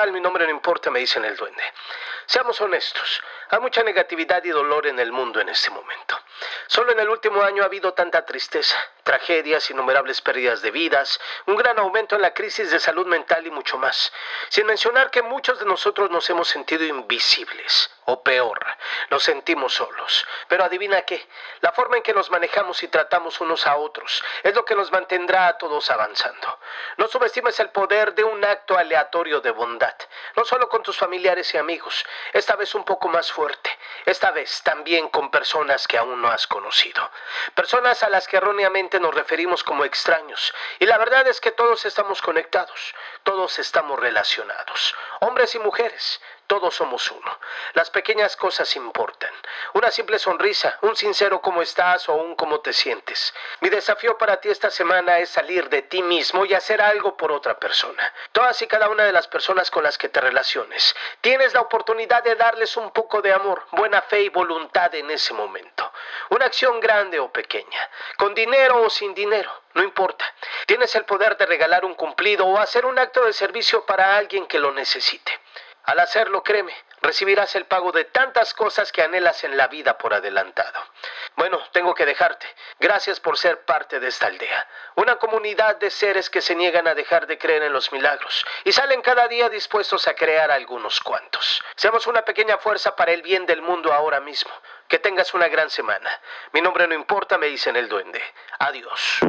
tal? Mi nombre no importa, me dicen el duende. Seamos honestos, hay mucha negatividad y dolor en el mundo en este momento. Solo en el último año ha habido tanta tristeza, tragedias, innumerables pérdidas de vidas, un gran aumento en la crisis de salud mental y mucho más. Sin mencionar que muchos de nosotros nos hemos sentido invisibles, o peor, nos sentimos solos. Pero adivina qué, la forma en que nos manejamos y tratamos unos a otros es lo que nos mantendrá a todos avanzando. No subestimes el poder de un acto aleatorio de bondad, no solo con tus familiares y amigos, esta vez un poco más fuerte, esta vez también con personas que aún no has conocido, personas a las que erróneamente nos referimos como extraños, y la verdad es que todos estamos conectados, todos estamos relacionados, hombres y mujeres, todos somos uno. Las pequeñas cosas importan. Una simple sonrisa, un sincero cómo estás o un cómo te sientes. Mi desafío para ti esta semana es salir de ti mismo y hacer algo por otra persona. Todas y cada una de las personas con las que te relaciones, tienes la oportunidad de darles un poco de amor, buena fe y voluntad en ese momento. Una acción grande o pequeña, con dinero o sin dinero, no importa. Tienes el poder de regalar un cumplido o hacer un acto de servicio para alguien que lo necesite. Al hacerlo, créeme, recibirás el pago de tantas cosas que anhelas en la vida por adelantado. Bueno, tengo que dejarte. Gracias por ser parte de esta aldea. Una comunidad de seres que se niegan a dejar de creer en los milagros y salen cada día dispuestos a crear algunos cuantos. Seamos una pequeña fuerza para el bien del mundo ahora mismo. Que tengas una gran semana. Mi nombre no importa, me dicen el duende. Adiós.